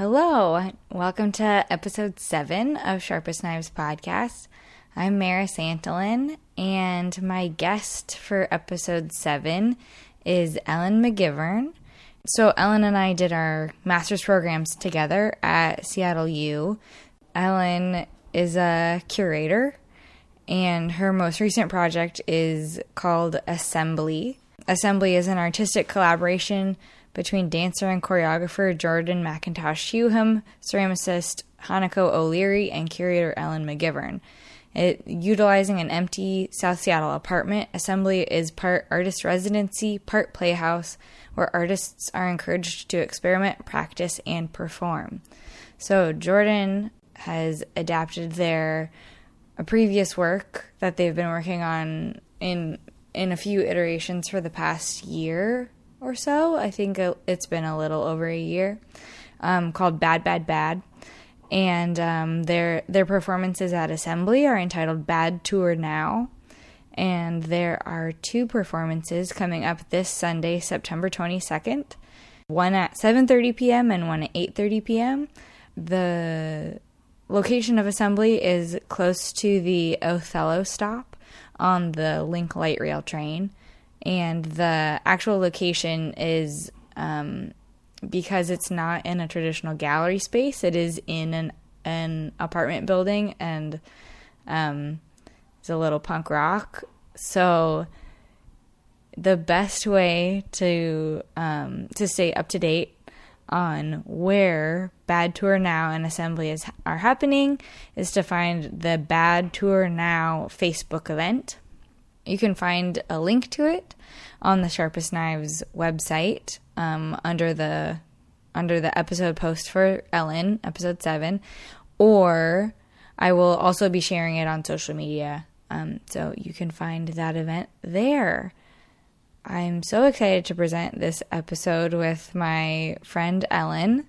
Hello, welcome to episode seven of Sharpest Knives podcast. I'm Mara Santolin, and my guest for episode seven is Ellen McGivern. So, Ellen and I did our master's programs together at Seattle U. Ellen is a curator, and her most recent project is called Assembly. Assembly is an artistic collaboration between dancer and choreographer Jordan McIntosh Hewham, ceramicist Hanako O'Leary, and curator Ellen McGivern. It, utilizing an empty South Seattle apartment, Assembly is part artist residency, part playhouse, where artists are encouraged to experiment, practice, and perform. So Jordan has adapted their a previous work that they've been working on in in a few iterations for the past year or so. I think it's been a little over a year. Um, called Bad Bad Bad, and um, their their performances at Assembly are entitled Bad Tour Now. And there are two performances coming up this Sunday, September 22nd. One at 7:30 p.m. and one at 8:30 p.m. The location of assembly is close to the Othello stop on the Link light rail train and the actual location is um, because it's not in a traditional gallery space. It is in an an apartment building, and um, it's a little punk rock. So the best way to um, to stay up to date on where Bad Tour Now and Assembly is are happening is to find the Bad Tour Now Facebook event. You can find a link to it on the Sharpest Knives website um, under the under the episode post for Ellen, episode seven, or I will also be sharing it on social media. Um, so you can find that event there. I'm so excited to present this episode with my friend Ellen.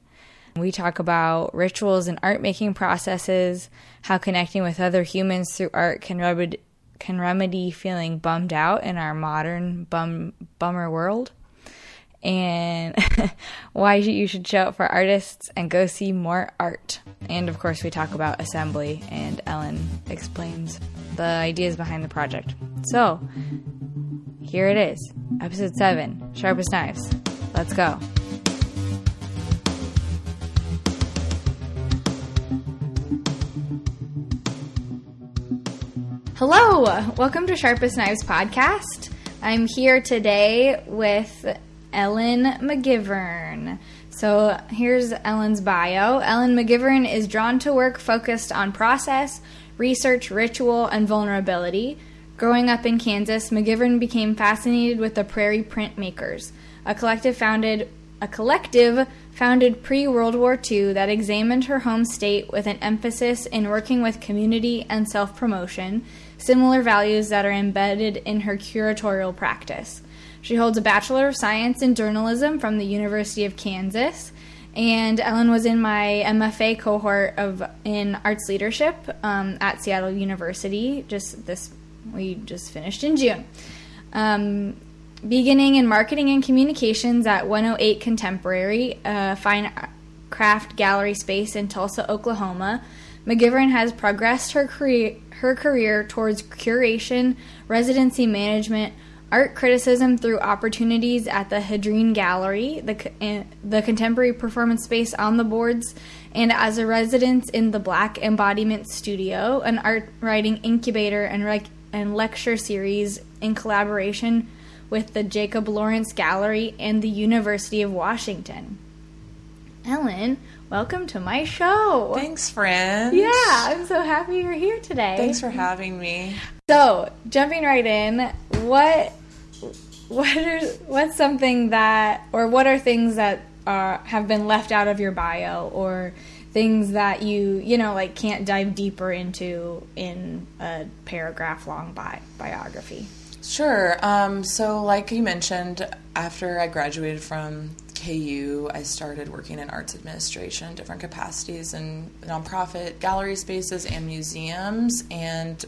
We talk about rituals and art making processes, how connecting with other humans through art can can remedy feeling bummed out in our modern bum bummer world and why you should show up for artists and go see more art. And of course, we talk about assembly, and Ellen explains the ideas behind the project. So, here it is episode 7 Sharpest Knives. Let's go. Hello, welcome to Sharpest Knives podcast. I'm here today with Ellen McGivern. So here's Ellen's bio. Ellen McGivern is drawn to work focused on process, research, ritual, and vulnerability. Growing up in Kansas, McGivern became fascinated with the Prairie Printmakers, a collective founded a collective founded pre World War II that examined her home state with an emphasis in working with community and self promotion, similar values that are embedded in her curatorial practice. She holds a Bachelor of Science in Journalism from the University of Kansas. And Ellen was in my MFA cohort of in arts leadership um, at Seattle University. Just this, we just finished in June. Um, beginning in marketing and communications at 108 Contemporary, a fine craft gallery space in Tulsa, Oklahoma. McGivern has progressed her career, her career towards curation, residency management, art criticism through opportunities at the Hedreen Gallery, the, eh, the contemporary performance space on the boards, and as a resident in the Black Embodiment Studio, an art writing incubator and, rec- and lecture series in collaboration with the Jacob Lawrence Gallery and the University of Washington. Ellen, welcome to my show. Thanks, friend. Yeah, I'm so happy you're here today. Thanks for having me. So, jumping right in, what what are what's something that or what are things that are have been left out of your bio or things that you you know like can't dive deeper into in a paragraph long bi- biography sure um, so like you mentioned after i graduated from KU, I started working in arts administration, different capacities in nonprofit gallery spaces and museums. And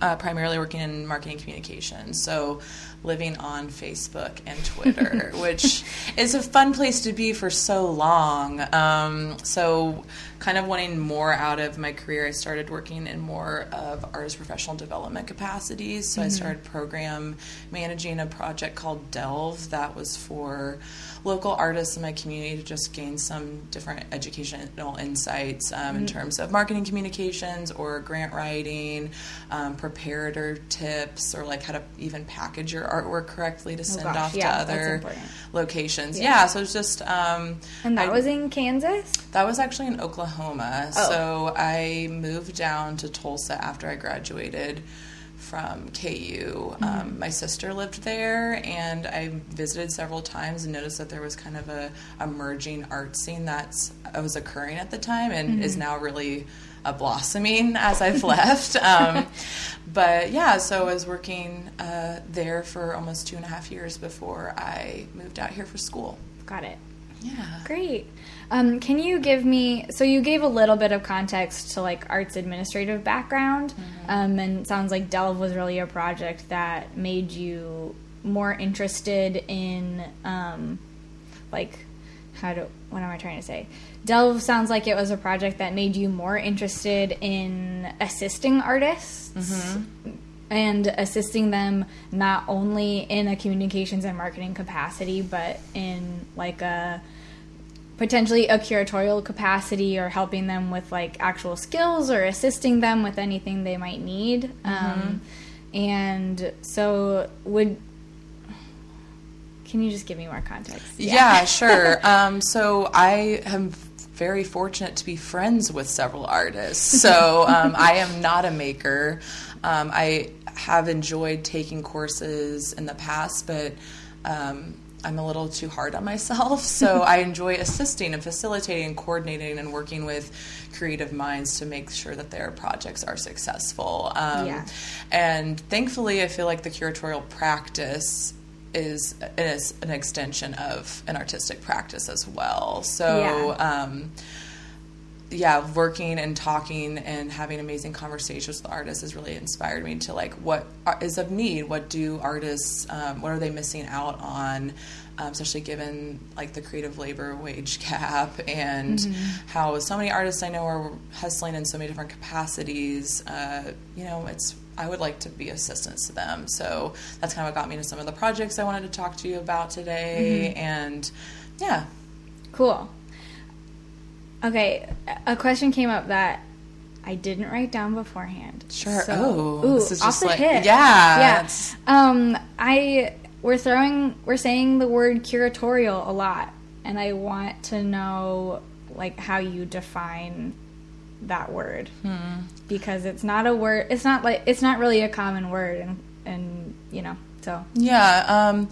uh, primarily working in marketing communications. So living on Facebook and Twitter, which is a fun place to be for so long. Um, so, kind of wanting more out of my career, I started working in more of artist professional development capacities. So, mm-hmm. I started program managing a project called Delve that was for local artists in my community to just gain some different educational insights um, mm-hmm. in terms of marketing communications or grant writing, um, preparator tips, or like how to even package your artwork correctly to oh, send oh off yeah, to other locations. Yeah. yeah. so it's just. Um, and that I, was in Kansas? That was actually in Oklahoma. Oh. So I moved down to Tulsa after I graduated from KU. Mm-hmm. Um, my sister lived there, and I visited several times and noticed that there was kind of a emerging art scene that was occurring at the time and mm-hmm. is now really a blossoming as I've left. Um, but yeah, so I was working uh, there for almost two and a half years before I moved out here for school. Got it. Yeah. Great. Um, can you give me? So you gave a little bit of context to like arts administrative background, mm-hmm. um, and sounds like Delve was really a project that made you more interested in, um, like, how do what am I trying to say? Delve sounds like it was a project that made you more interested in assisting artists. Mm-hmm and assisting them not only in a communications and marketing capacity but in like a potentially a curatorial capacity or helping them with like actual skills or assisting them with anything they might need. Mm-hmm. Um, and so, would can you just give me more context? Yeah, yeah sure. um, so I am very fortunate to be friends with several artists. So um, I am not a maker. Um, I have enjoyed taking courses in the past, but um, I'm a little too hard on myself. So I enjoy assisting and facilitating and coordinating and working with creative minds to make sure that their projects are successful. Um, yeah. And thankfully, I feel like the curatorial practice is, is an extension of an artistic practice as well. So, yeah. Um, yeah, working and talking and having amazing conversations with artists has really inspired me to like what is of need. What do artists? Um, what are they missing out on? Um, especially given like the creative labor wage cap and mm-hmm. how so many artists I know are hustling in so many different capacities. Uh, you know, it's I would like to be assistance to them. So that's kind of what got me into some of the projects I wanted to talk to you about today. Mm-hmm. And yeah, cool. Okay, a question came up that I didn't write down beforehand. Sure. So, oh, ooh, this is just like hit. yeah, yeah. Um, I we're throwing we're saying the word curatorial a lot, and I want to know like how you define that word hmm. because it's not a word. It's not like it's not really a common word, and and you know so yeah. Um,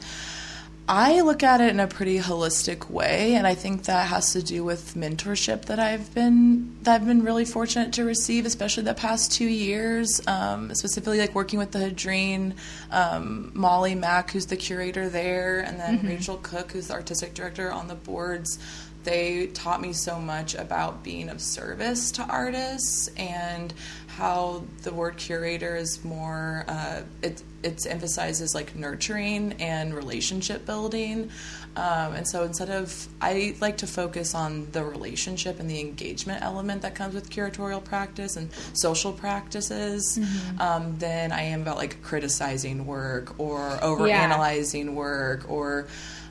I look at it in a pretty holistic way, and I think that has to do with mentorship that I've been that I've been really fortunate to receive, especially the past two years. Um, specifically, like working with the Hedreen, um, Molly Mack, who's the curator there, and then mm-hmm. Rachel Cook, who's the artistic director on the boards. They taught me so much about being of service to artists and how the word curator is more uh, it it emphasizes like nurturing and relationship building um, and so instead of i like to focus on the relationship and the engagement element that comes with curatorial practice and social practices mm-hmm. um, then i am about like criticizing work or over analyzing yeah. work or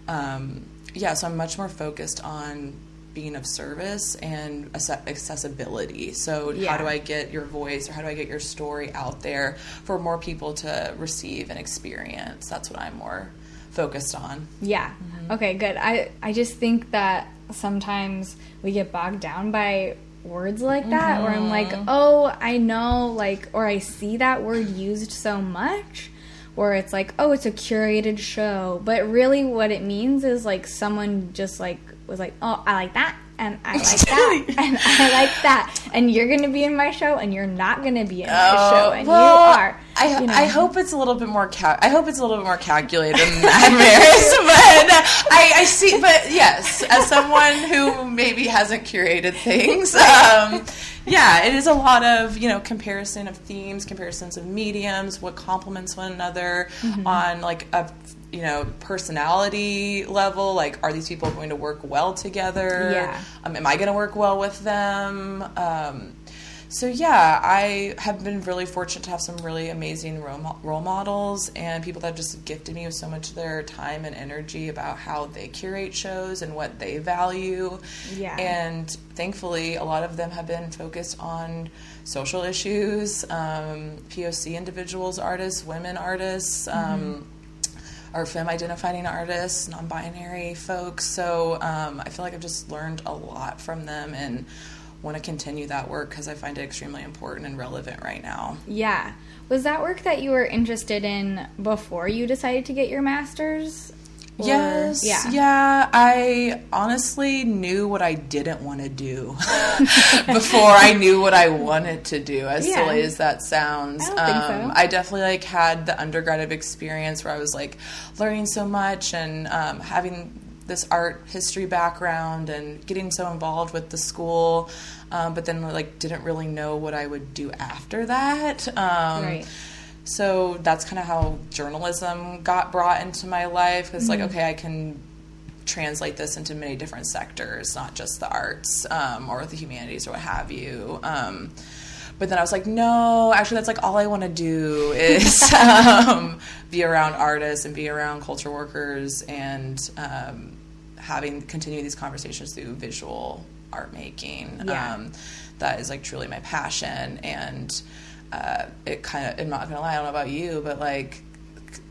um, yeah so i'm much more focused on being of service and accessibility. So, yeah. how do I get your voice or how do I get your story out there for more people to receive and experience? That's what I'm more focused on. Yeah. Mm-hmm. Okay, good. I I just think that sometimes we get bogged down by words like that mm-hmm. where I'm like, mm-hmm. "Oh, I know like or I see that word used so much." Where it's like, oh, it's a curated show. But really, what it means is like someone just like was like, oh, I like that, and I like that, and I like that, and you're going to be in my show, and you're not going to be in my Oh, show, and well, you are. I, you know. I hope it's a little bit more. Cal- I hope it's a little bit more calculated than that, Maris. But I, I see. But yes, as someone who maybe hasn't curated things, um, yeah, it is a lot of you know comparison of themes, comparisons of mediums, what complements one another Mm-hmm. on like a you know personality level. Like, are these people going to work well together? Yeah. Um, am I going to work well with them? Um, so yeah, I have been really fortunate to have some really amazing role, role models and people that have just gifted me with so much of their time and energy about how they curate shows and what they value. Yeah. And thankfully, a lot of them have been focused on social issues, um, POC individuals, artists, women artists. Um, or femme identifying artists, non binary folks. So um, I feel like I've just learned a lot from them and want to continue that work because I find it extremely important and relevant right now. Yeah. Was that work that you were interested in before you decided to get your master's? Or- Yes. Yeah. Yeah. I honestly knew what I didn't want to do before I knew what I wanted to do. As Yeah. silly as that sounds, I think so. um, I definitely like had the undergraduate experience where I was like learning so much and um, having this art history background and getting so involved with the school, um, but then like didn't really know what I would do after that. Um, Right. So that's kind of how journalism got brought into my life. Because like, Mm-hmm. okay, I can translate this into many different sectors, not just the arts um, or the humanities or what have you. Um, but then I was like, no, actually, that's like all I want to do is um, be around artists and be around culture workers and um, having continue these conversations through visual art making. Yeah. Um, that is like truly my passion and uh, it kind of i'm not gonna lie i don't know about you but like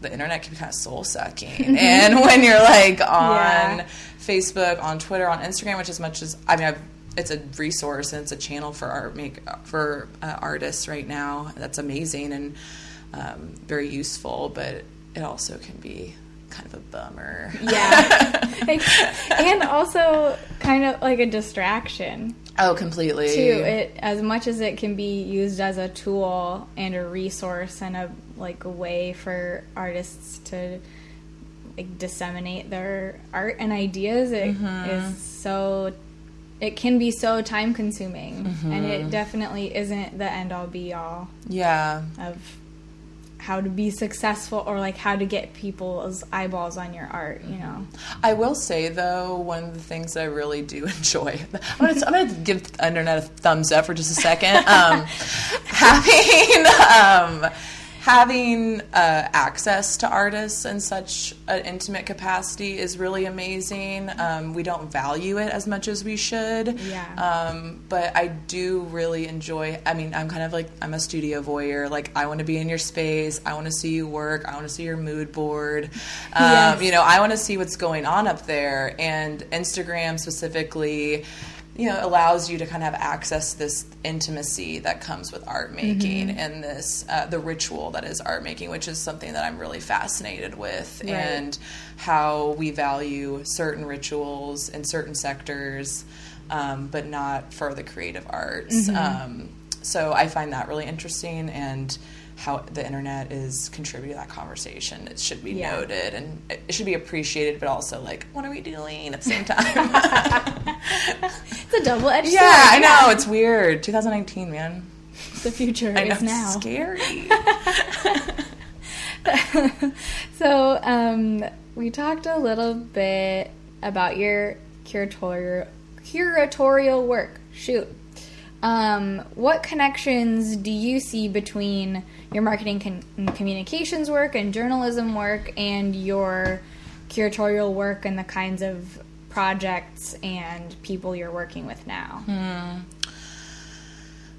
the internet can be kind of soul sucking and when you're like on Yeah. facebook on twitter on instagram which as much as i mean I've, it's a resource and it's a channel for art make for uh, artists right now that's amazing and um, very useful but it also can be kind of a bummer Yeah. And also kind of like a distraction oh completely too. It as much as it can be used as a tool and a resource and a like a way for artists to like disseminate their art and ideas. It is Mm-hmm. so it can be so time consuming and Mm-hmm. it definitely isn't the end all be all yeah of how to be successful or like how to get people's eyeballs on your art, you know. I will say though, one of the things I really do enjoy, I'm gonna, I'm gonna give internet a thumbs up for just a second. Um, having um, having uh, access to artists in such an intimate capacity is really amazing. Um, we don't value it as much as we should. Yeah. Um, but I do really enjoy. I mean, I'm kind of like I'm a studio voyeur. Like I want to be in your space. I want to see you work. I want to see your mood board. Um, Yes. You know, I want to see what's going on up there. And Instagram specifically, you know, allows you to kind of have access this intimacy that comes with art making and this uh, the ritual that is art making, which is something that I'm really fascinated with. Right. And how we value certain rituals in certain sectors, um, but not for the creative arts. Um, so I find that really interesting and how the internet is contributing to that conversation. It should be Yeah. noted and it should be appreciated, but also like, what are we doing at the same time? It's a double edged yeah, I know. It's weird. 2019, man. The future I know. is now. Scary. So, um, we talked a little bit about your curatorial curatorial work. Shoot. Um, what connections do you see between your marketing con- and communications work and journalism work and your curatorial work and the kinds of projects and people you're working with now?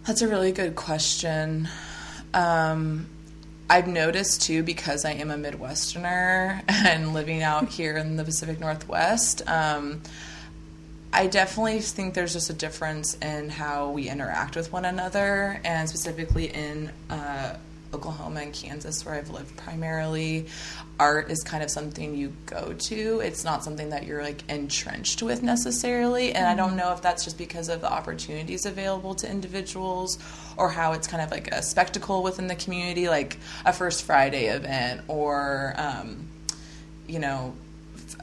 That's a really good question. Um, I've noticed too, because I am a Midwesterner and living out here in the Pacific Northwest, um, I definitely think there's just a difference in how we interact with one another, and specifically in uh, Oklahoma and Kansas, where I've lived primarily, art is kind of something you go to. It's not something that you're like entrenched with necessarily. And I don't know if that's just because of the opportunities available to individuals or how it's kind of like a spectacle within the community, like a First Friday event or, um, you know,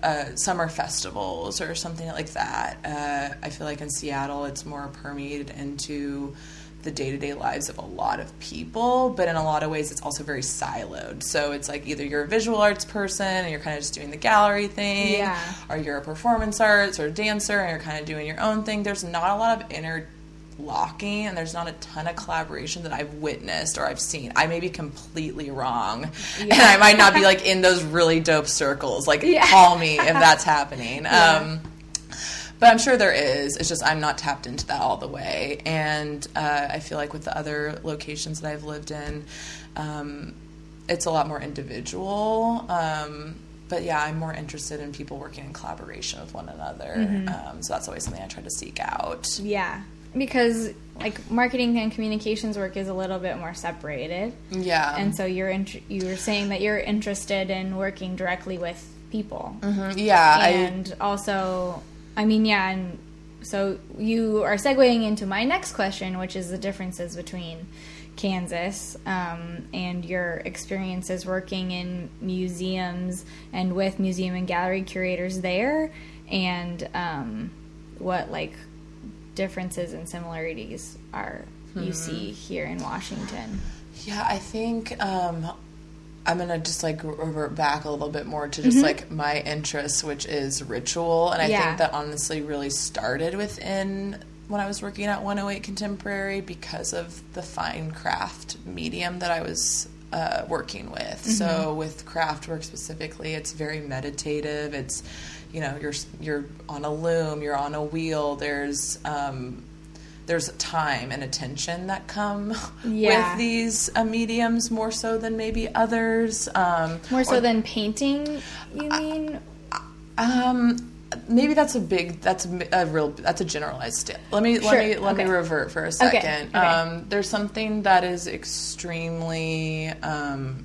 uh, summer festivals or something like that. Uh, I feel like in Seattle, it's more permeated into the day to day lives of a lot of people, but in a lot of ways, it's also very siloed. So it's like either you're a visual arts person and you're kind of just doing the gallery thing, Yeah. or you're a performance arts or dancer and you're kind of doing your own thing. There's not a lot of interlocking and there's not a ton of collaboration that I've witnessed or I've seen. I may be completely wrong, and I might not be like in those really dope circles. Like, Yeah. call me if that's happening. Yeah. Um, but I'm sure there is. It's just I'm not tapped into that all the way. And uh, I feel like with the other locations that I've lived in, um, it's a lot more individual. Um, but yeah, I'm more interested in people working in collaboration with one another. Um, so that's always something I try to seek out. Yeah. Because like marketing and communications work is a little bit more separated. Yeah. and so you're int- you're saying that you're interested in working directly with people. Mhm. yeah, and also i mean yeah and so you are segueing into my next question which is the differences between kansas um, and your experiences working in museums and with museum and gallery curators there and um, what like differences and similarities are you see here in washington Yeah, I think um, I'm gonna just like revert back a little bit more to just like my interests, which is ritual, and I Yeah. think that honestly really started within when I was working at 108 Contemporary because of the fine craft medium that I was uh, working with. So with craft work specifically, it's very meditative. It's you know you're you're on a loom, you're on a wheel. There's um, there's time and attention that come Yeah. with these uh, mediums more so than maybe others. Um, more so or- than painting you mean um, maybe that's a big that's a, real that's a generalized st- let me Sure, let me let okay. me revert for a Okay, second okay. um there's something that is extremely um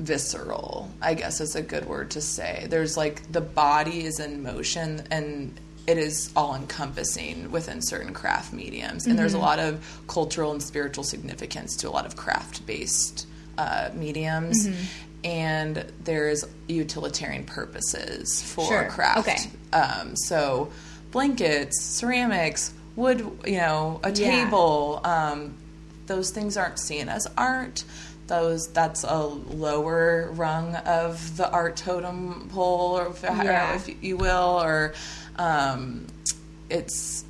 visceral i guess is a good word to say there's like the body is in motion and it is all encompassing within certain craft mediums and there's a Mm-hmm. lot of cultural and spiritual significance to a lot of craft based uh, mediums Mm-hmm. and there's utilitarian purposes for Sure, craft okay. um, so blankets ceramics wood you know a Yeah. table um, those things aren't seen as art those that's a lower rung of the art totem pole or if, Yeah. or if you will or um, it's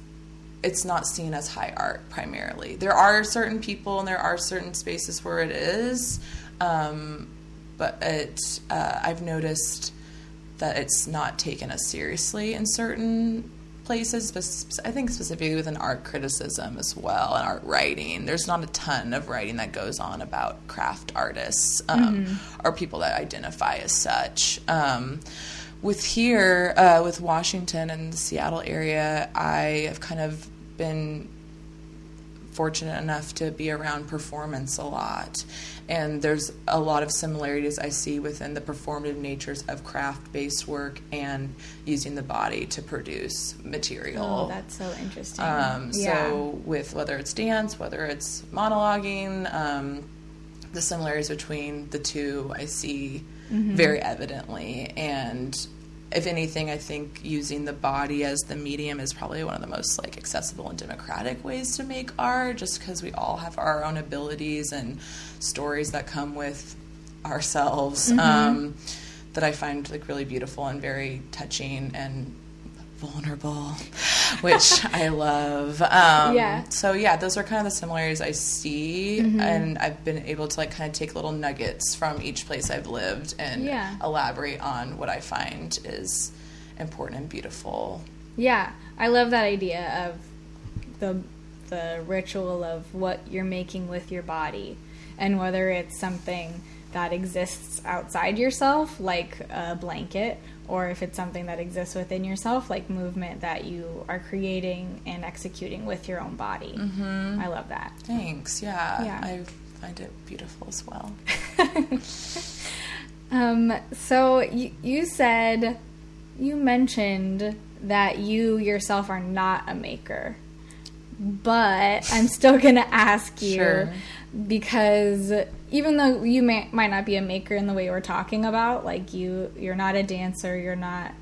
it's not seen as high art primarily there are certain people and there are certain spaces where it is um, but it uh, i've noticed that it's not taken as seriously in certain places but i think specifically within art criticism as well and art writing. There's not a ton of writing that goes on about craft artists um, or people that identify as such. Um, with here uh, with washington and the seattle area i have kind of been fortunate enough to be around performance a lot. And there's a lot of similarities I see within the performative natures of craft based work and using the body to produce material. oh that's so interesting Um, yeah So, with whether it's dance, whether it's monologuing, um, the similarities between the two I see Mm-hmm. very evidently. And if anything, I think using the body as the medium is probably one of the most like accessible and democratic ways to make art, just because we all have our own abilities and stories that come with ourselves. Mm-hmm. Um, that I find like really beautiful and very touching and vulnerable, which I love. Um, Yeah. So yeah, those are kind of the similarities I see, Mm-hmm. and I've been able to like kind of take little nuggets from each place I've lived and Yeah. elaborate on what I find is important and beautiful. Yeah, I love that idea of the the ritual of what you're making with your body, and whether it's something that exists outside yourself, like a blanket, or if it's something that exists within yourself, like movement that you are creating and executing with your own body. Mm-hmm. I love that. Thanks. Yeah. Yeah. I find it beautiful as well. um, so you, you said, you mentioned that you yourself are not a maker. But I'm still going to ask you sure. because even though you may, might not be a maker in the way we're talking about, like you you're not a dancer, you're not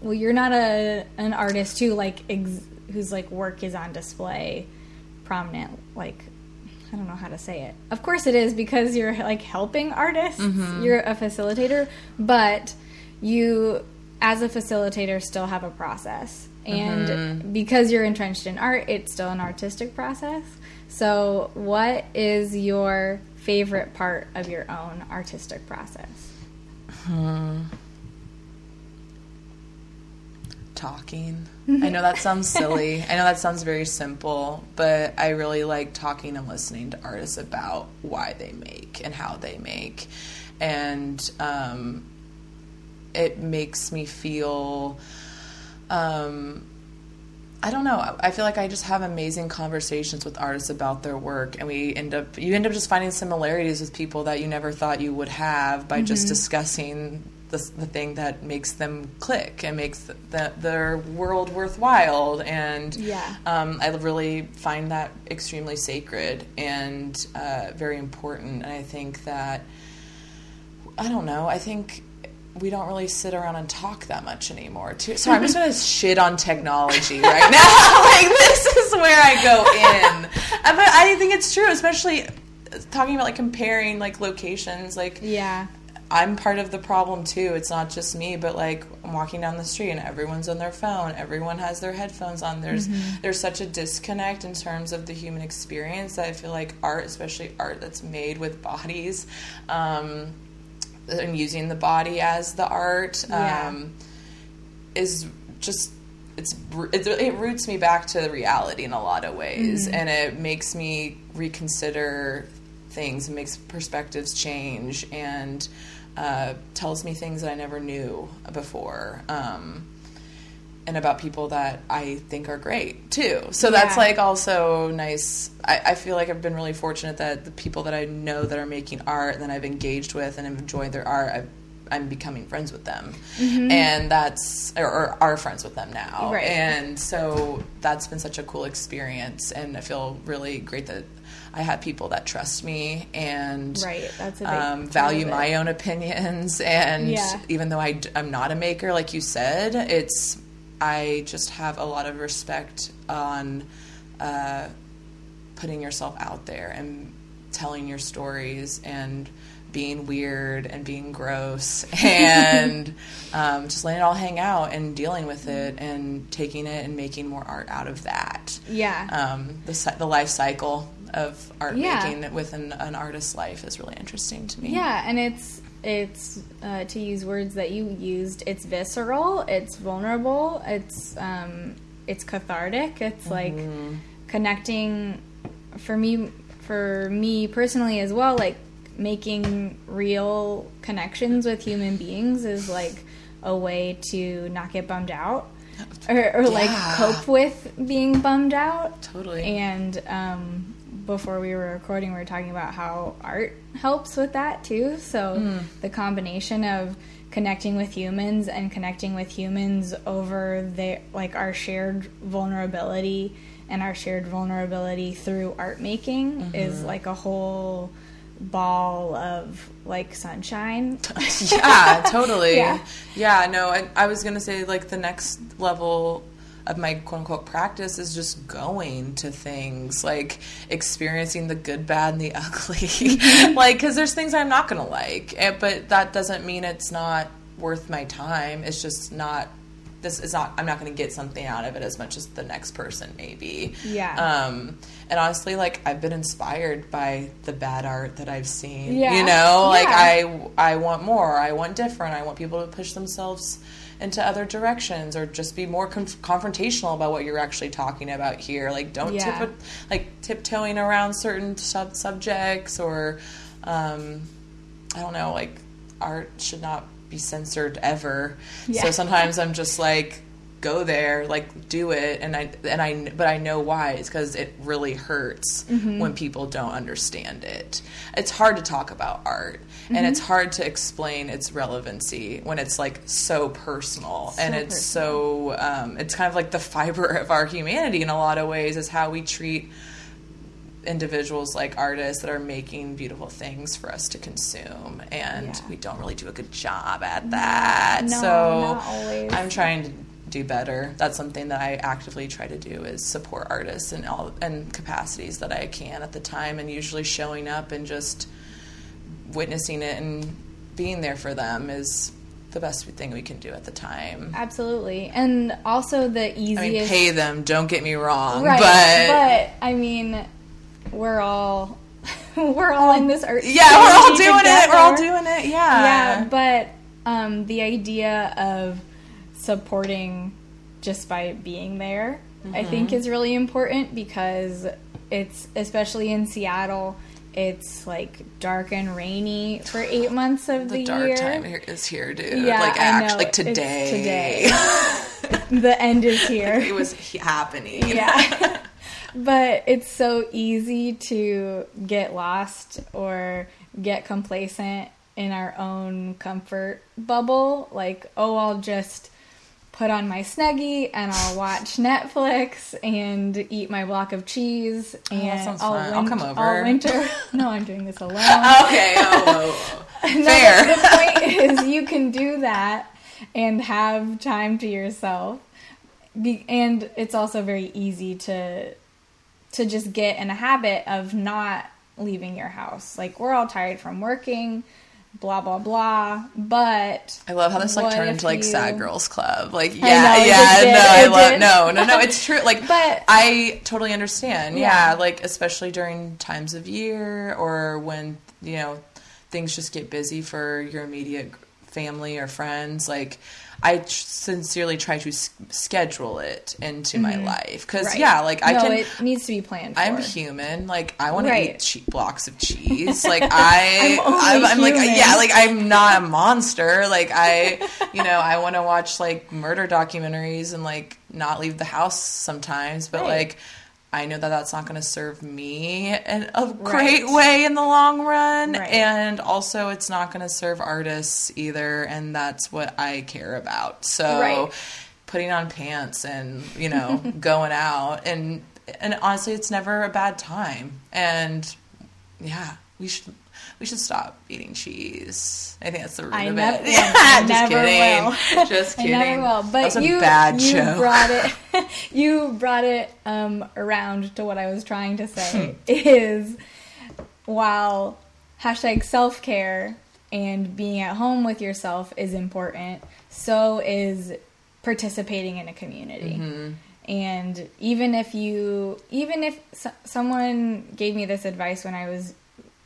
well, you're not a an artist who like ex, whose like work is on display prominent like I don't know how to say it. Of course it is because you're like helping artists. Mm-hmm. You're a facilitator, but you as a facilitator still have a process. And mm-hmm. because you're entrenched in art, it's still an artistic process. So, what is your favorite part of your own artistic process? Hmm. Talking. I know that sounds silly. I know that sounds very simple, but I really like talking and listening to artists about why they make and how they make. And um, it makes me feel um, I don't know. I feel like I just have amazing conversations with artists about their work, and we end up you end up just finding similarities with people that you never thought you would have by mm-hmm. just discussing the, the thing that makes them click and makes the, the, their world worthwhile. And yeah. um, I really find that extremely sacred and uh, very important. And I think that I don't know. I think we don't really sit around and talk that much anymore. Too. So I'm just gonna shit on technology right now. like this is where I go in. Uh, but I think it's true, especially talking about like comparing like locations. Like yeah, I'm part of the problem too. It's not just me, but like I'm walking down the street and everyone's on their phone. Everyone has their headphones on. There's mm-hmm. there's such a disconnect in terms of the human experience that I feel like art, especially art that's made with bodies. Um, and using the body as the art yeah. um, is just it's it, roots me back to reality in a lot of ways, mm-hmm. and it makes me reconsider things, and makes perspectives change, and uh, tells me things that I never knew before. Um, and about people that I think are great too. So yeah. that's like also nice. I, I, feel like I've been really fortunate that the people that I know that are making art and that I've engaged with and have enjoyed their art, I've, I'm becoming friends with them, mm-hmm. and that's or, or, are friends with them now. Right. And so that's been such a cool experience, and I feel really great that I have people that trust me and right. That's um, value my own opinions. And yeah. even though I, I'm not a maker, like you said, it's I just have a lot of respect on uh, putting yourself out there and telling your stories and being weird and being gross and um, just letting it all hang out and dealing with it and taking it and making more art out of that. Yeah. Um, the, the life cycle of art yeah. making within an artist's life is really interesting to me. Yeah, and it's it's uh, to use words that you used. It's visceral. It's vulnerable. It's um, it's cathartic. It's mm-hmm. like connecting. For me, for me personally as well, like making real connections with human beings is like a way to not get bummed out or, or yeah. like cope with being bummed out. Totally. And um, before we were recording, we were talking about how art helps with that too. So mm. the combination of connecting with humans and connecting with humans over their like our shared vulnerability and our shared vulnerability through art making mm-hmm. is like a whole ball of like sunshine. yeah, totally. Yeah. yeah, no, I, I was gonna say like the next level of my quote unquote practice is just going to things like experiencing the good, bad, and the ugly. like, because there's things I'm not going to like, eh, but that doesn't mean it's not worth my time. It's just not. This is not. I'm not going to get something out of it as much as the next person maybe. Yeah. Um, and honestly, like I've been inspired by the bad art that I've seen. Yeah. You know, like yeah. I I want more. I want different. I want people to push themselves into other directions or just be more conf- confrontational about what you're actually talking about here. Like, don't yeah. tip like tiptoeing around certain sub- subjects or, um, I don't know, like art should not be censored ever. Yeah. So sometimes I'm just like go there, like do it and I and I but I know why. It's cuz it really hurts Mm-hmm. when people don't understand it. It's hard to talk about art and Mm-hmm. it's hard to explain its relevancy when it's like so personal and So it's so um, it's kind of like the fiber of our humanity in a lot of ways is how we treat individuals like artists that are making beautiful things for us to consume and Yeah. we don't really do a good job at that no, so i'm trying to do better that's something that i actively try to do is support artists in all and capacities that i can at the time and usually showing up and just witnessing it and being there for them is the best thing we can do at the time Absolutely. And also the easiest i mean pay them don't get me wrong Right. but, but I mean we're all we're all in this art yeah we're all doing it we're all doing it yeah yeah but um, the idea of supporting just by being there i Mm-hmm. think is really important because it's especially in seattle it's like dark and rainy for eight months of the, year. the dark year time here is here, dude. Yeah, like I know. actually, like It's today. the end is here it was happening. yeah. but it's so easy to get lost or get complacent in our own comfort bubble. Like, oh, I'll just put on my snuggie and I'll watch Netflix and eat my block of cheese oh, and sounds I'll, fun. I'll come over. winter. no, I'm doing this alone. okay. Oh, oh, oh. No, fair. The, the point is, you can do that and have time to yourself, Be, and it's also very easy to to just get in a habit of not leaving your house. Like we're all tired from working, blah blah blah. But I love how this like turned into like you- sad girls club. Like yeah, it yeah, did, no, I love no, no, no. It's true. Like, But- I totally understand. Yeah. Yeah. like especially during times of year or when you know things just get busy for your immediate family or friends. Like, I tr- sincerely try to s- schedule it into my life because Mm-hmm. right. yeah, like I no, can. it needs to be planned. For. I'm human. Like I want Right. to eat che- blocks of cheese. Like I, I'm I'm, I'm like yeah. Like I'm not a monster. Like I, you know, I want to watch like murder documentaries and like not leave the house sometimes. But Right. like I know that that's not going to serve me in a great way in the long run, Right. and also it's not going to serve artists either. And that's what I care about. So Right. putting on pants and you know going out and and honestly it's never a bad time and yeah we should we should stop eating cheese i think that's the root I of never, it I just never kidding will. just kidding. I never will. But that you, bad you joke brought it. you brought it um, around to what I was trying to say. Hmm. is while hashtag self care and being at home with yourself is important, so is participating in a community. Mm-hmm. And even if you, even if so- someone gave me this advice when I was,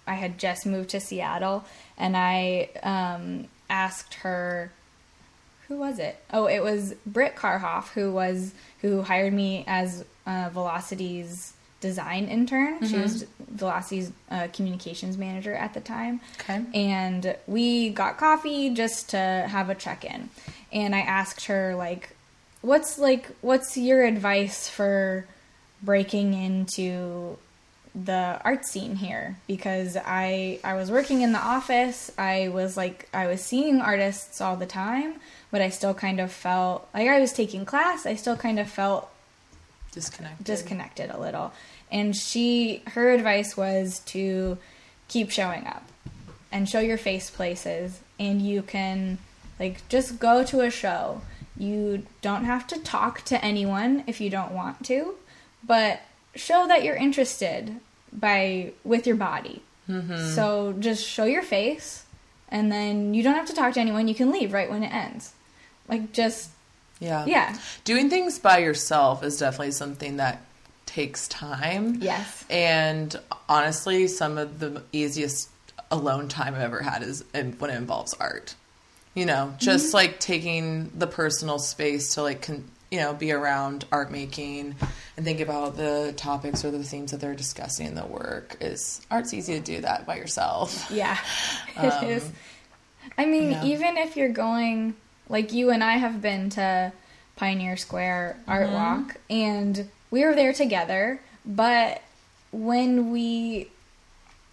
I had just moved to Seattle, and I um, asked her, who was it? Oh, it was Britt Karhoff, who was who hired me as uh, Velocity's design intern. She was Velocity's uh, communications manager at the time. Okay. And we got coffee just to have a check in. And I asked her like, "What's like what's your advice for breaking into the art scene here because I I was working in the office. I was like I was seeing artists all the time, but I still kind of felt like I was taking class. I still kind of felt disconnected disconnected a little. And she her advice was to keep showing up and show your face places and you can like just go to a show. You don't have to talk to anyone if you don't want to, but show that you're interested by with your body. So just show your face and then you don't have to talk to anyone. You can leave right when it ends. Like just yeah yeah. doing things by yourself is definitely something that takes time Yes. And honestly, some of the easiest alone time I've ever had is when it involves art. You know, just Mm-hmm. like taking the personal space to like, con- you know, be around art making and think about the topics or the themes that they're discussing in the work is art's easy to do that by yourself. Yeah, it is. Um, I mean, Yeah. even if you're going, like you and I have been to Pioneer Square Art Mm-hmm. Walk, and we were there together. But when we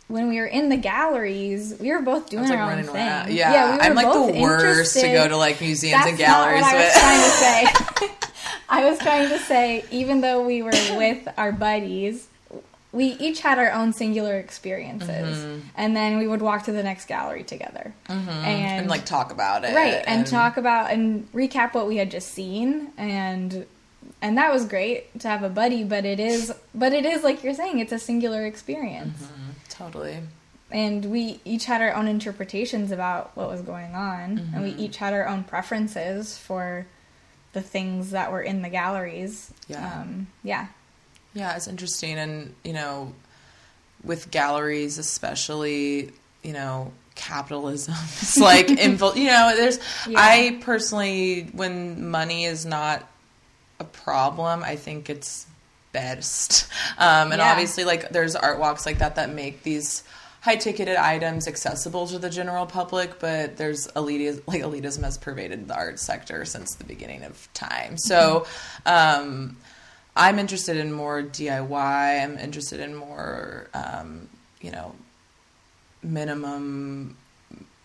when we were in the galleries, we were both doing was like our own thing. around. Yeah, we were I'm like the worst to go to like museums That's and galleries not what. I was trying to say. I was trying to say, even though we were with our buddies, we each had our own singular experiences, and then we would walk to the next gallery together, and, Mm-hmm. and like talk about it, right, and, talk about and recap what we had just seen, and and that was great to have a buddy. But it is, but it is like you're saying, it's a singular experience totally. and we each had our own interpretations about what was going on and Mm-hmm. we each had our own preferences for the things that were in the galleries Yeah. um, yeah Yeah, it's interesting, and you know, with galleries especially, you know, capitalism is like infil- You know, there's. Yeah. I personally, when money is not a problem, I think it's best. Um, and Yeah. obviously, like there's art walks like that that make these high ticketed items accessible to the general public, but there's elitism, like elitism has pervaded the art sector since the beginning of time. So, um, I'm interested in more DIY. I'm interested in more, um, you know, minimum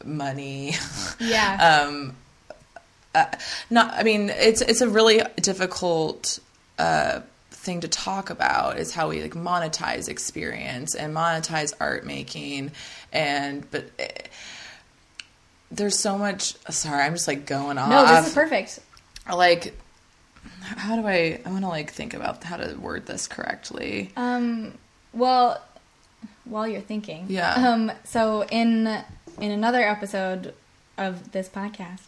money. yeah um, uh, not. I mean, it's it's a really difficult uh, thing to talk about. Is how we like monetize experience and monetize art making, and but. eh, there's so much. Sorry, I'm just like going off. no this is perfect Like, how do I? I want to like think about how to word this correctly. um, well while you're thinking Yeah. um, so in in another episode of this podcast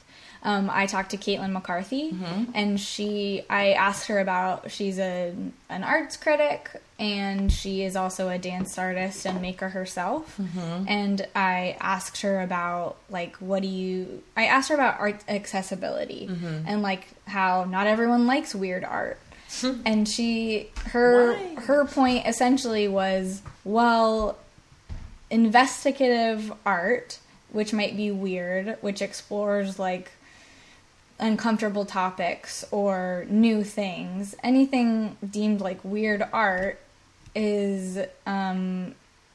um, I talked to Caitlin McCarthy, Mm-hmm. and she. I asked her about. She's a an arts critic, and she is also a dance artist and maker herself. Mm-hmm. And I asked her about like, what do you? I asked her about art accessibility Mm-hmm. and like how not everyone likes weird art. and she her Why? her point essentially was well investigative art which might be weird which explores like uncomfortable topics or new things anything deemed like weird art is um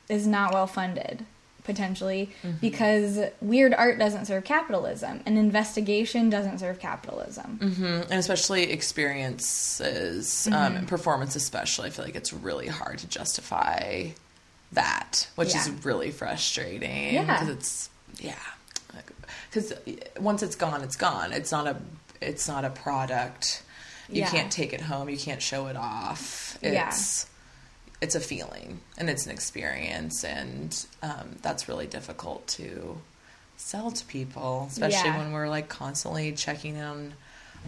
is not well funded potentially because weird art doesn't serve capitalism and investigation doesn't serve capitalism hmm And especially experiences, um, and performance, especially. I feel like it's really hard to justify that, which Yeah. is really frustrating. Yeah. because it's yeah, because once it's gone, it's gone. It's not a it's not a product. You Yeah. can't take it home. You can't show it off. Yeah. It's it's a feeling and it's an experience, and um, that's really difficult to sell to people, especially Yeah. when we're like constantly checking in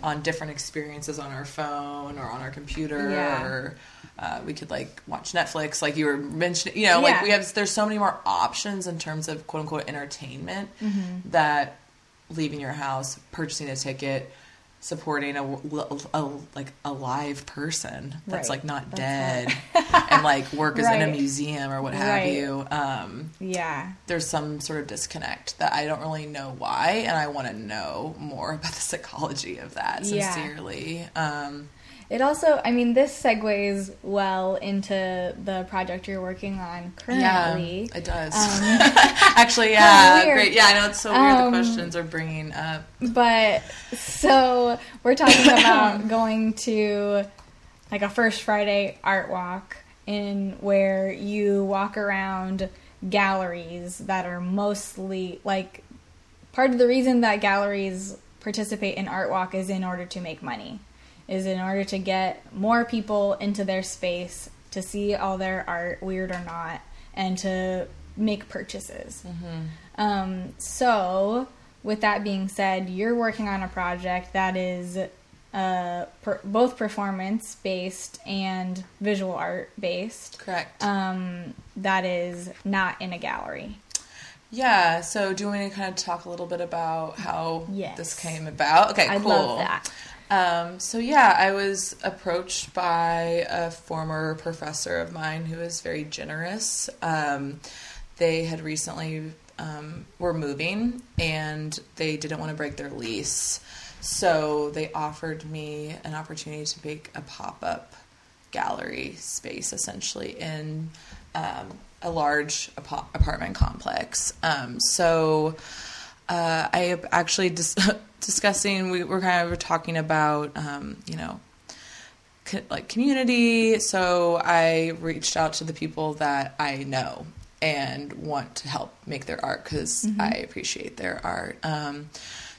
on different experiences on our phone or on our computer Yeah. or uh, we could like watch Netflix like you were mentioning you know like we have there's so many more options in terms of quote unquote entertainment Mm-hmm. that leaving your house purchasing a ticket supporting a, a- like a live person that's Right. like not That's dead and like work is in a museum or what have Right. you um yeah there's some sort of disconnect that I don't really know why, and I want to know more about the psychology of that. Yeah. Sincerely, um, It also, I mean, this segues well into the project you're working on currently. yeah, it does. Um, Actually, yeah, great. Yeah, I know it's so weird. Um, the questions are bringing up. But so we're talking about going to like a First Friday art walk in where you walk around galleries that are mostly like part of the reason that galleries participate in art walk is in order to make money is in order to get more people into their space to see all their art weird or not and to make purchases um, so, with that being said, you're working on a project that is uh, per- both performance based and visual art based. Correct. Um, that is not in a gallery. yeah. So, do you want to kind of talk a little bit about how Yes. this came about? Okay, I cool. love that. Um, so yeah, I was approached by a former professor of mine who is very generous. Um, they had recently um, were moving and they didn't want to break their lease. So they offered me an opportunity to make a pop up gallery space essentially in um, a large ap- apartment complex. Um, so uh, I actually dis- discussing, we were kind of talking about, um, you know, co- like community. So I reached out to the people that I know and want to help make their art because I appreciate their art. Um,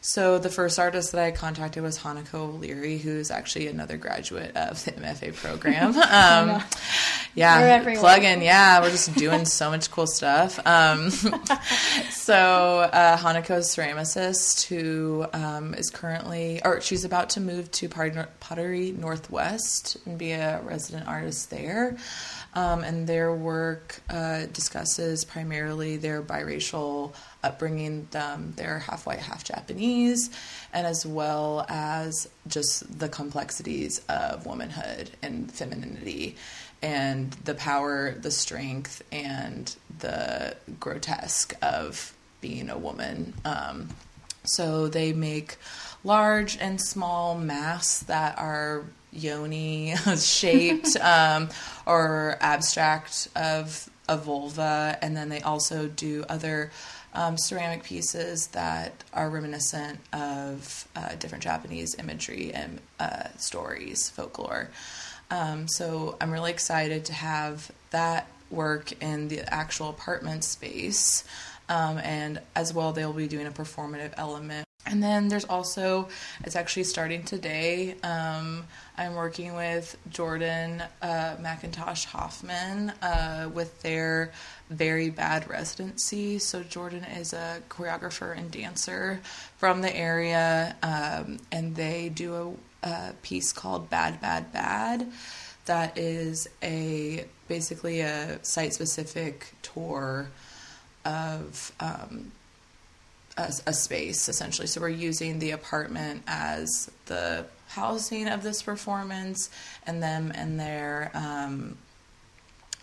so the first artist that I contacted was Hanako O'Leary, who's actually another graduate of the MFA program. Um, yeah, plug in. Yeah, we're just doing so much cool stuff. Um, so uh, Hanako's ceramicist, who um, is currently, or she's about to move to Pottery Northwest and be a resident artist there. Um, and their work uh, discusses primarily their biracial upbringing. Um, they're half white, half Japanese, and as well as just the complexities of womanhood and femininity and the power, the strength, and the grotesque of being a woman. Um, so they make large and small masks that are yoni shaped um, or abstract of a vulva, and then they also do other um, ceramic pieces that are reminiscent of uh, different Japanese imagery and uh, stories, folklore. Um, so I'm really excited to have that work in the actual apartment space. Um, and as well, they'll be doing a performative element. And then there's also, it's actually starting today. Um, I'm working with Jordan uh, McIntosh Hoffman uh, with their Very Bad residency. So, Jordan is a choreographer and dancer from the area, um, and they do a, a piece called Bad, Bad, Bad that is a basically a site specific tour of um, a, a space essentially. So we're using the apartment as the housing of this performance, and them and their um,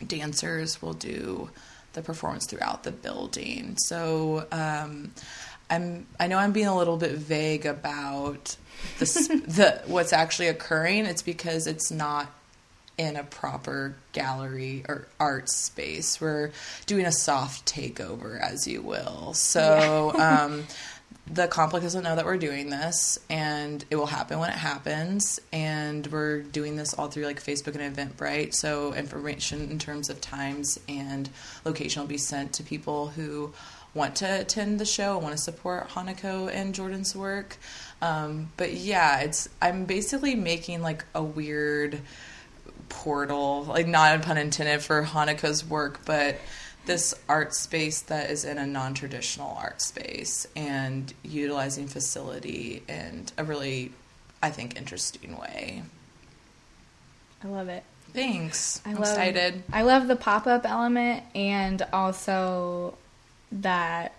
dancers will do the performance throughout the building. So um, I'm I know I'm being a little bit vague about the the what's actually occurring. It's because it's not in a proper gallery or art space. We're doing a soft takeover, as you will. So um, the complex doesn't know that we're doing this, and it will happen when it happens. And we're doing this all through like Facebook and Eventbrite. So information in terms of times and location will be sent to people who want to attend the show, want to support Hanako and Jordan's work. Um, but yeah, it's I'm basically making like a weird portal, like not a pun intended for Hanako's work, but this art space that is in a non traditional art space and utilizing facility in a really, I think, interesting way. I love it. Thanks. I love, excited. I love the pop up element and also that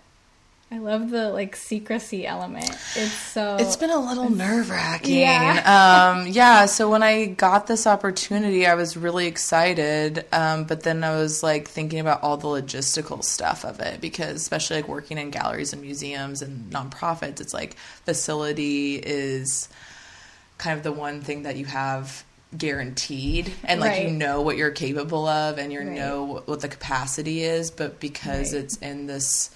I love the like secrecy element. It's so It's been a little nerve wracking. Yeah. um, yeah. So when I got this opportunity, I was really excited. Um, but then I was like thinking about all the logistical stuff of it because, especially like working in galleries and museums and nonprofits, it's like facility is kind of the one thing that you have guaranteed and like you know what you're capable of and you Right. know what the capacity is but because Right. it's in this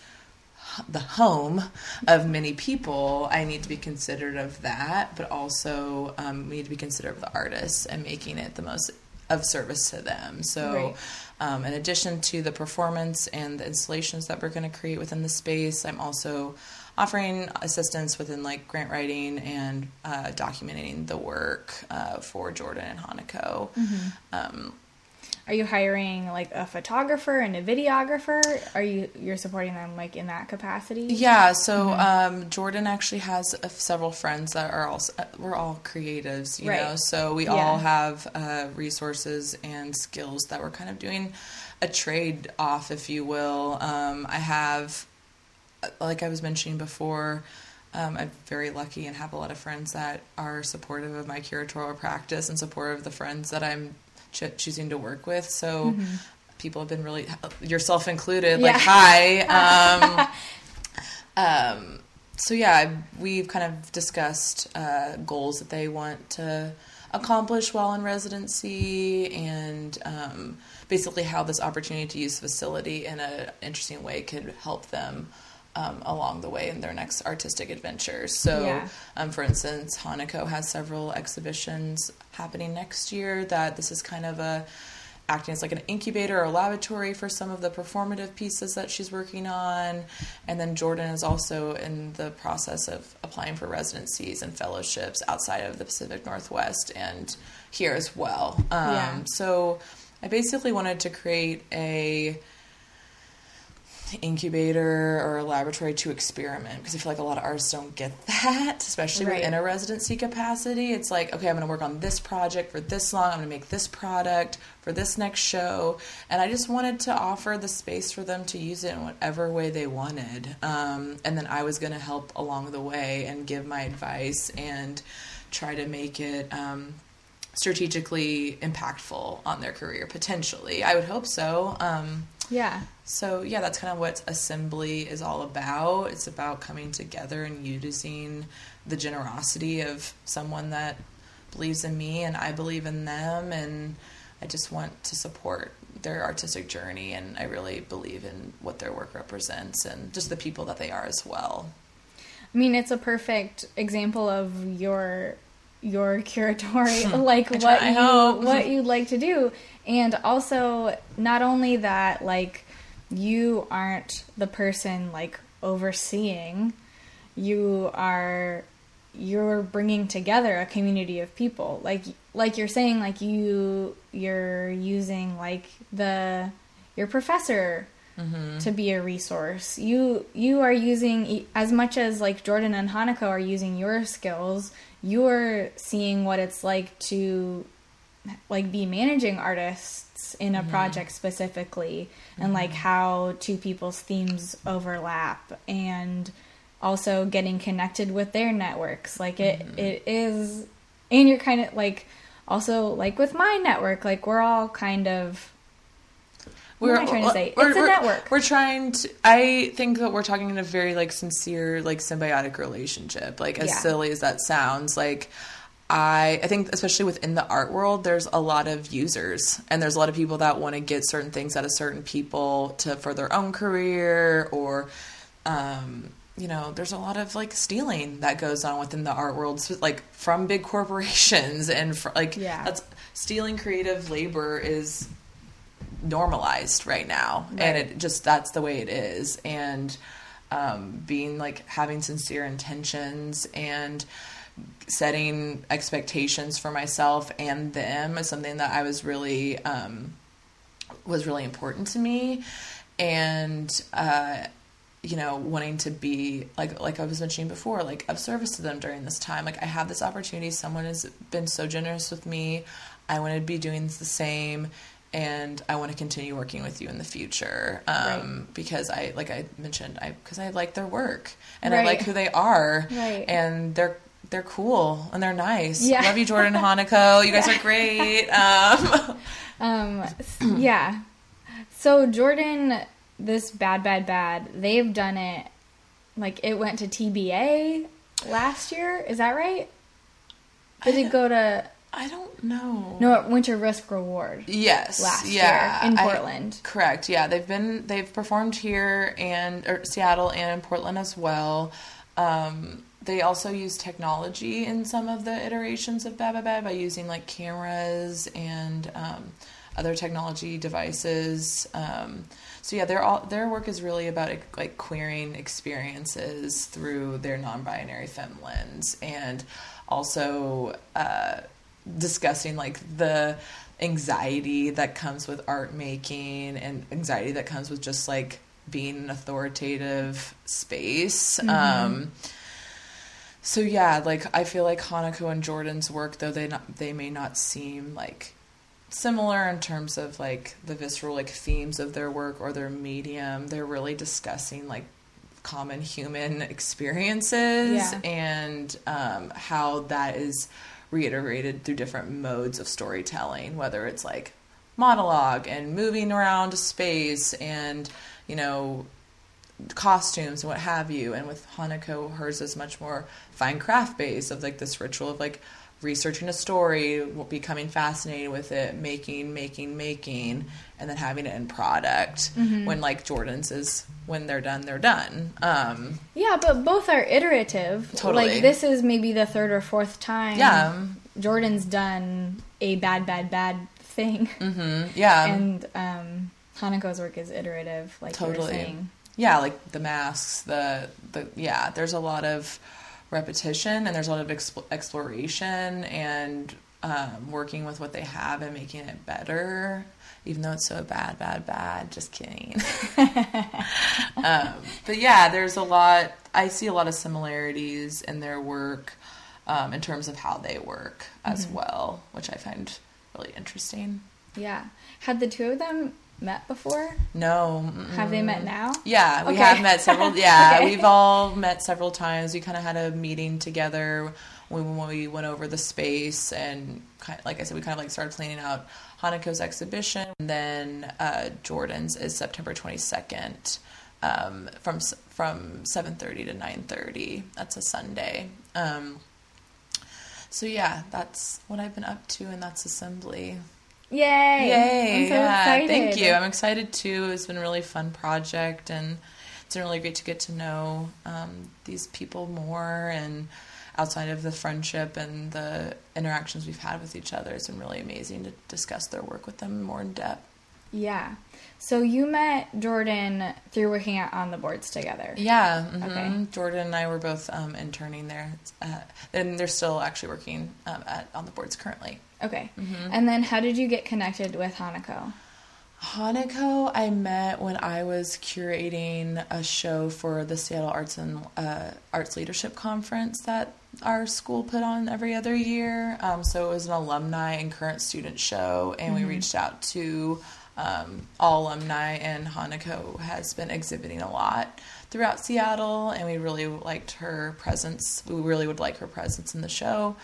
the home of many people, I need to be considerate of that, but also um, we need to be considerate of the artists and making it the most of service to them. So, Right. um, in addition to the performance and the installations that we're going to create within the space, I'm also offering assistance within like grant writing and uh, documenting the work uh, for Jordan and Hanako. Um, Are you hiring like a photographer and a videographer? Are you you're supporting them like in that capacity? Yeah, so um, Jordan actually has uh, several friends that are also we're all creatives, you Right. know. So we Yeah. all have uh, resources and skills that we're kind of doing a trade off, if you will. Um, I have, uh, like I was mentioning before. Um, I'm very lucky and have a lot of friends that are supportive of my curatorial practice and supportive of the friends that I'm ch- choosing to work with. So people have been really yourself included Yeah. like hi um, um, so yeah we've kind of discussed uh, goals that they want to accomplish while in residency and um, basically how this opportunity to use the facility in an interesting way could help them um, along the way in their next artistic adventures. So, Yeah. um, for instance, Hanako has several exhibitions happening next year that this is kind of a acting as like an incubator or laboratory for some of the performative pieces that she's working on. And then Jordan is also in the process of applying for residencies and fellowships outside of the Pacific Northwest and here as well. Um, Yeah. So I basically wanted to create a incubator or a laboratory to experiment because I feel like a lot of artists don't get that, especially Right. within a residency capacity. It's like, okay, I'm going to work on this project for this long, I'm going to make this product for this next show. And I just wanted to offer the space for them to use it in whatever way they wanted. Um, and then I was going to help along the way and give my advice and try to make it. Um, strategically impactful on their career potentially i would hope so um, Yeah. so yeah, that's kind of what assembly is all about. It's about coming together and using the generosity of someone that believes in me and I believe in them and I just want to support their artistic journey and I really believe in what their work represents and just the people that they are as well. I mean, it's a perfect example of your your curatory, like what you hope. what you'd like to do, and also not only that, like you aren't the person like overseeing, you are you're bringing together a community of people. Like like you're saying like you you're using like the your professor Mm-hmm. to be a resource. You you are using as much as like jordan and hanako are using your skills you're seeing what it's like to like be managing artists in a mm-hmm. project specifically and like mm-hmm. how two people's themes overlap and also getting connected with their networks. Like it it is and you're kind of like also like with my network like we're all kind of what am I trying to say? we're- It's a we're- network. We're trying to. I think that we're talking in a very like sincere, like symbiotic relationship. Like as Yeah. silly as that sounds, like I I think especially within the art world, there's a lot of users, and there's a lot of people that want to get certain things out of certain people to for their own career or. Um, you know, there's a lot of like stealing that goes on within the art world, so, like from big corporations and fr- like Yeah. that's stealing creative labor is normalized right now. And it just that's the way it is. And um, being like having sincere intentions and setting expectations for myself and them is something that i was really um, was really important to me. And uh, you know wanting to be like like i was mentioning before like of service to them during this time. Like i have this opportunity. Someone has been so generous with me. I want to be doing the same and i want to continue working with you in the future um, because i like i mentioned i because i like their work and i like who they are Right. and they're they're cool and they're nice Yeah. love you jordan hanako you guys are great um, Um, yeah. So Jordan, this bad, bad, bad. They've done it. Like it went to TBA last year. Is that right? Did it go to? I don't know No, it went to Risk Reward. Yes. last yeah, year in I- Portland. correct. Yeah, they've been they've performed here and or Seattle and in Portland as well. Um, they also use technology in some of the iterations of Bababab by using like cameras and um, other technology devices. Um, so yeah, their all their work is really about like queering experiences through their non-binary femme lens and also. Uh, discussing like the anxiety that comes with art making and anxiety that comes with just like being an authoritative space. Um, so yeah, like I feel like Hanako and Jordan's work, though they not they may not seem like similar in terms of like the visceral like themes of their work or their medium, they're really discussing like common human experiences Yeah. and um, how that is reiterated through different modes of storytelling, whether it's like monologue and moving around space and you know costumes and what have you. And with Hanako, hers is much more fine craft based of like this ritual of like researching a story, becoming fascinated with it, making, making, making, and then having it in product. Mm-hmm. When like Jordan's is when they're done, they're done. Um, yeah, but both are iterative. Totally. Like this is maybe the third or fourth time. Yeah. Jordan's done a bad, bad, bad thing. Mm-hmm. Yeah. And um, Hanako's work is iterative, like totally. you were saying. Yeah, like the masks, the the yeah. There's a lot of repetition and there's a lot of exp- exploration and um, working with what they have and making it better even though it's so bad bad bad just kidding um, but yeah there's a lot i see a lot of similarities in their work um, in terms of how they work as mm-hmm. well which i find really interesting yeah had the two of them met before? No. Mm-mm. Have they met now? Yeah, we okay. have met several. Yeah, okay. we've all met several times. We kind of had a meeting together when we went over the space, and kind of, like I said, we kind of like started planning out Hanako's exhibition. And then uh, Jordan's is September twenty second. Um, from from seven thirty to nine thirty. That's a Sunday. Um, so yeah, that's what I've been up to, and that's assembly. Yay! Yay! I'm so yeah, excited. thank you. I'm excited too. It's been a really fun project, and it's been really great to get to know um, these people more. And outside of the friendship and the interactions we've had with each other, it's been really amazing to discuss their work with them more in depth. Yeah. So you met Jordan through working out on the boards together. Yeah. Mm-hmm. Okay. Jordan and I were both um, interning there, uh, and they're still actually working um, at, on the boards currently. Okay. Mm-hmm. And then how did you get connected with Hanako? Hanako, I met when I was curating a show for the Seattle Arts and uh, Arts Leadership Conference that our school put on every other year. Um, so it was an alumni and current student show, and mm-hmm. we reached out to um, all alumni, and Hanako has been exhibiting a lot throughout Seattle, and we really liked her presence. We really would like her presence in the show.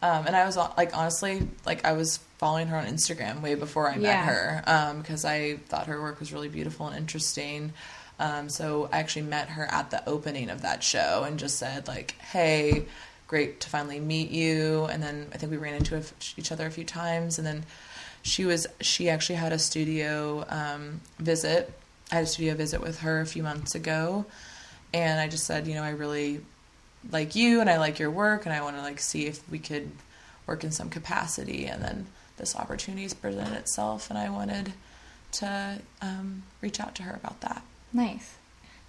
Um, and I was like, honestly, like I was following her on Instagram way before I met yeah. her because um, I thought her work was really beautiful and interesting. Um, so I actually met her at the opening of that show and just said like, "Hey, great to finally meet you." And then I think we ran into each other a few times, and then she was she actually had a studio um, visit. I had a studio visit with her a few months ago, and I just said, you know, I really like you and I like your work and I want to like see if we could work in some capacity and then this opportunity has presented itself and I wanted to um, reach out to her about that. Nice.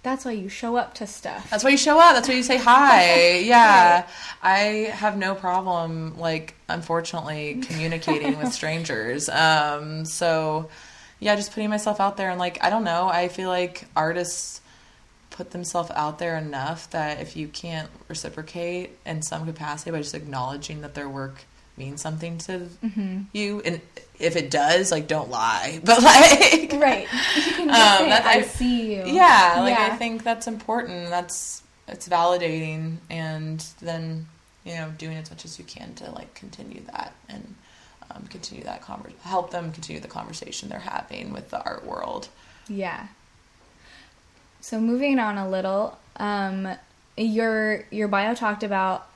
That's why you show up to stuff. That's why you show up. That's why you say hi. Yeah. I have no problem, like, unfortunately, communicating with strangers. Um, so, yeah, just putting myself out there and, like, I don't know. I feel like artists put themselves out there enough that if you can't reciprocate in some capacity by just acknowledging that their work means something to mm-hmm. you and if it does like don't lie. But like right. You can just um, say, I, I, see you. Yeah like yeah. i think that's important. That's it's validating and then you know doing as much as you can to like continue that and um, continue that conversation help them continue the conversation they're having with the art world. Yeah so moving on a little, um, your your bio talked about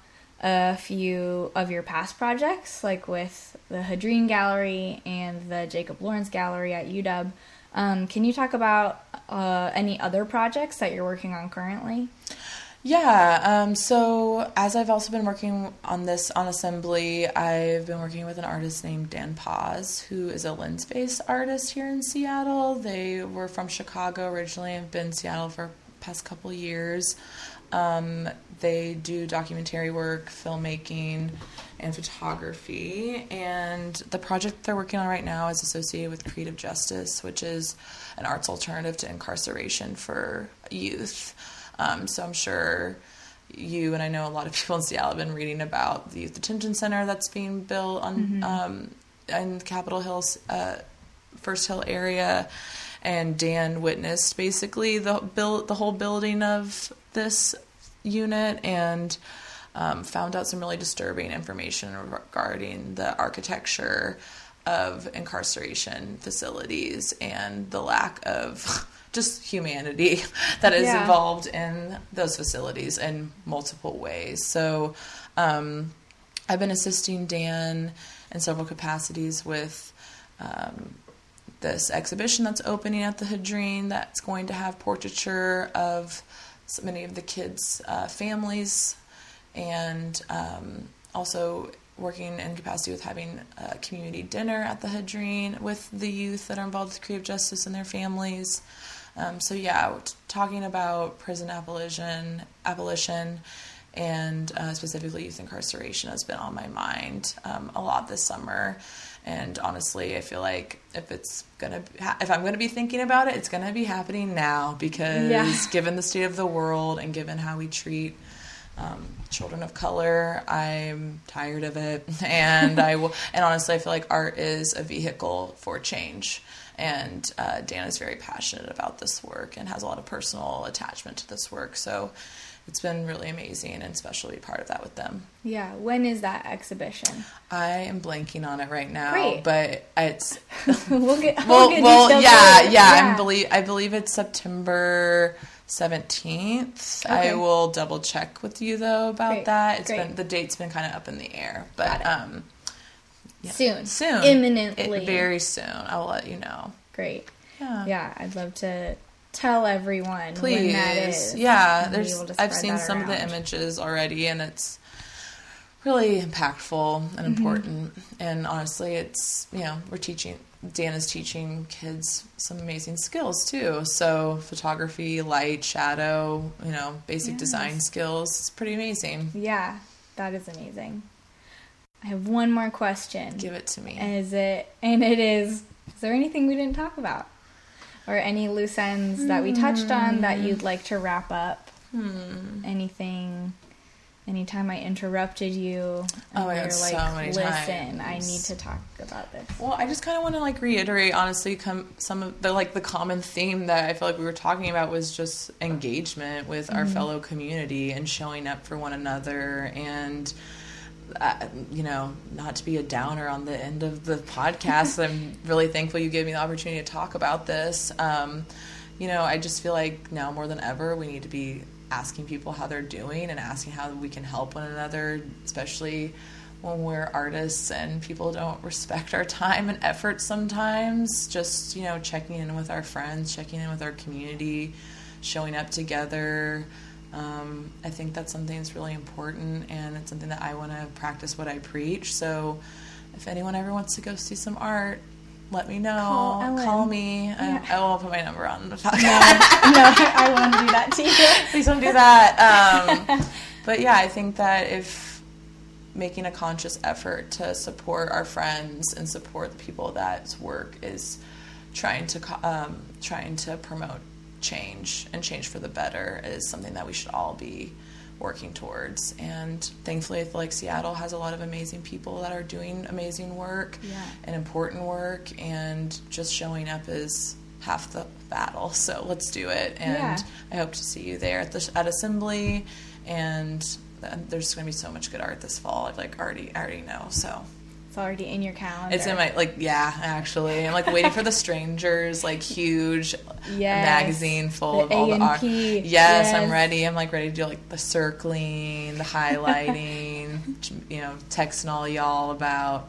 a few of your past projects, like with the Hedreen Gallery and the Jacob Lawrence Gallery at UW. Um, can you talk about uh, any other projects that you're working on currently? Yeah, um, so as I've also been working on this on assembly, I've been working with an artist named Dan Paz, who is a lens based artist here in Seattle. They were from Chicago originally and have been in Seattle for past couple years. Um, they do documentary work, filmmaking, and photography. And the project they're working on right now is associated with Creative Justice, which is an arts alternative to incarceration for youth. Um, so I'm sure you and I know a lot of people in Seattle have been reading about the youth detention center that's being built on mm-hmm. um, in Capitol Hills, uh, First Hill area, and Dan witnessed basically the build the whole building of this unit and. Um, found out some really disturbing information regarding the architecture of incarceration facilities and the lack of just humanity that is Yeah. involved in those facilities in multiple ways. So, um, I've been assisting Dan in several capacities with um, this exhibition that's opening at the Hedreen that's going to have portraiture of so many of the kids' uh, families and um, also working in capacity with having a community dinner at the Hedreen with the youth that are involved with creative justice and their families. Um, so yeah, t- talking about prison abolition, abolition, and uh, specifically youth incarceration has been on my mind um, a lot this summer. And honestly, I feel like if it's gonna, ha- if I'm gonna be thinking about it, it's gonna be happening now because Yeah. given the state of the world and given how we treat um, children of color. I'm tired of it, and I will. And honestly, I feel like art is a vehicle for change. And uh, Dan is very passionate about this work and has a lot of personal attachment to this work. So it's been really amazing and special to be part of that with them. Yeah. When is that exhibition? I am blanking on it right now, Great. but it's we'll get. well, we'll, get well, details yeah, yeah, I believe I believe it's September seventeenth. I will double check with you though about Great, that. It's great. been the date's been kind of up in the air, but um, yeah. Soon. soon, Imminently. It- very soon. I will let you know. Great. Yeah, Yeah, I'd love to tell everyone please. when that is. Yeah, there's. I've seen some of the images already, and it's really impactful and Mm-hmm. important. And honestly, it's you know we're teaching. Dan is teaching kids some amazing skills too. So photography, light, shadow, you know, basic Yes. design skills. It's pretty amazing. Yeah, that is amazing. I have one more question. Give it to me. Is it and it is is there anything we didn't talk about? Or any loose ends that we touched on that you'd like to wrap up? Hmm. Anything anytime I interrupted you Oh my you're so like, many listen, I need to talk about this. Well, I just kind of want to like reiterate, honestly, come some of the like the common theme that I feel like we were talking about was just engagement with our fellow community and showing up for one another and. Uh, you know, not to be a downer on the end of the podcast. I'm really thankful you gave me the opportunity to talk about this. Um, you know, I just feel like now more than ever, we need to be asking people how they're doing and asking how we can help one another, especially when we're artists and people don't respect our time and effort sometimes. Just, you know, checking in with our friends, checking in with our community, showing up together. Um, I think that's something that's really important, and it's something that I want to practice what I preach. So, if anyone ever wants to go see some art, let me know. Call. Call me. Yeah. I, I won't put my number on the podcast. no, I want to do that to you. Please don't do that. Um, but yeah, I think that if making a conscious effort to support our friends and support the people that's work is trying to um, trying to promote change and change for the better is something that we should all be working towards. And thankfully, I feel like Seattle has a lot of amazing people that are doing amazing work Yeah. and important work, and just showing up is half the battle. So let's do it. And Yeah. I hope to see you there at the at Assembly, and uh, there's going to be so much good art this fall. I've like already I already know. So It's already in your calendar. it's in my like yeah actually I'm like waiting for the Strangers like huge Yes. magazine full The of all the art. A&P. Yes, I'm ready. I'm like ready to do like the circling, the highlighting. you know, texting all y'all about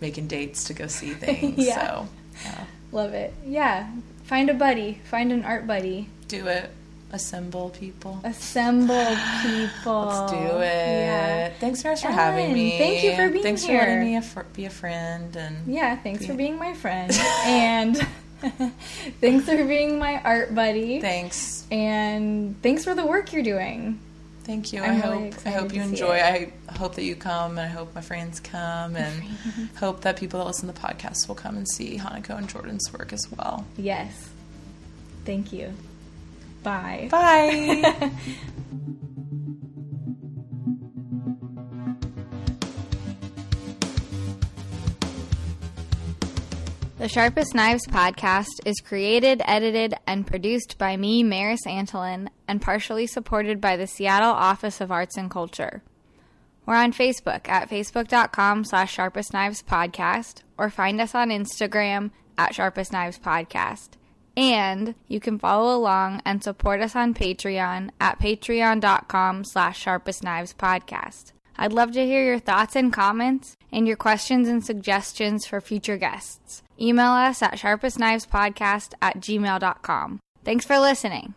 making dates to go see things. Yeah. So yeah. Love it. Yeah. Find a buddy. Find an art buddy. do it. Assemble people. Assemble people. Let's do it. Yeah. Thanks, Nurse, for Ellen, having me. thank you for being Thanks here. for letting me a fr- be a friend and Yeah, thanks for being my friend. and thanks for being my art buddy. thanks. and thanks for the work you're doing. Thank you. I'm I really hope I hope you enjoy. it. I hope that you come, and I hope my friends come, and hope that people that listen to the podcast will come and see Hanako and Jordan's work as well. Yes. Thank you. Bye. Bye. The Sharpest Knives podcast is created, edited, and produced by me, Maris Antolin, and partially supported by the Seattle Office of Arts and Culture. We're on Facebook at facebook.com slash sharpest knives podcast or find us on Instagram at sharpest knives podcast. And you can follow along and support us on Patreon at patreon.com slash sharpest knives podcast. I'd love to hear your thoughts and comments and your questions and suggestions for future guests. Email us at sharpestknivespodcast at gmail.com. Thanks for listening.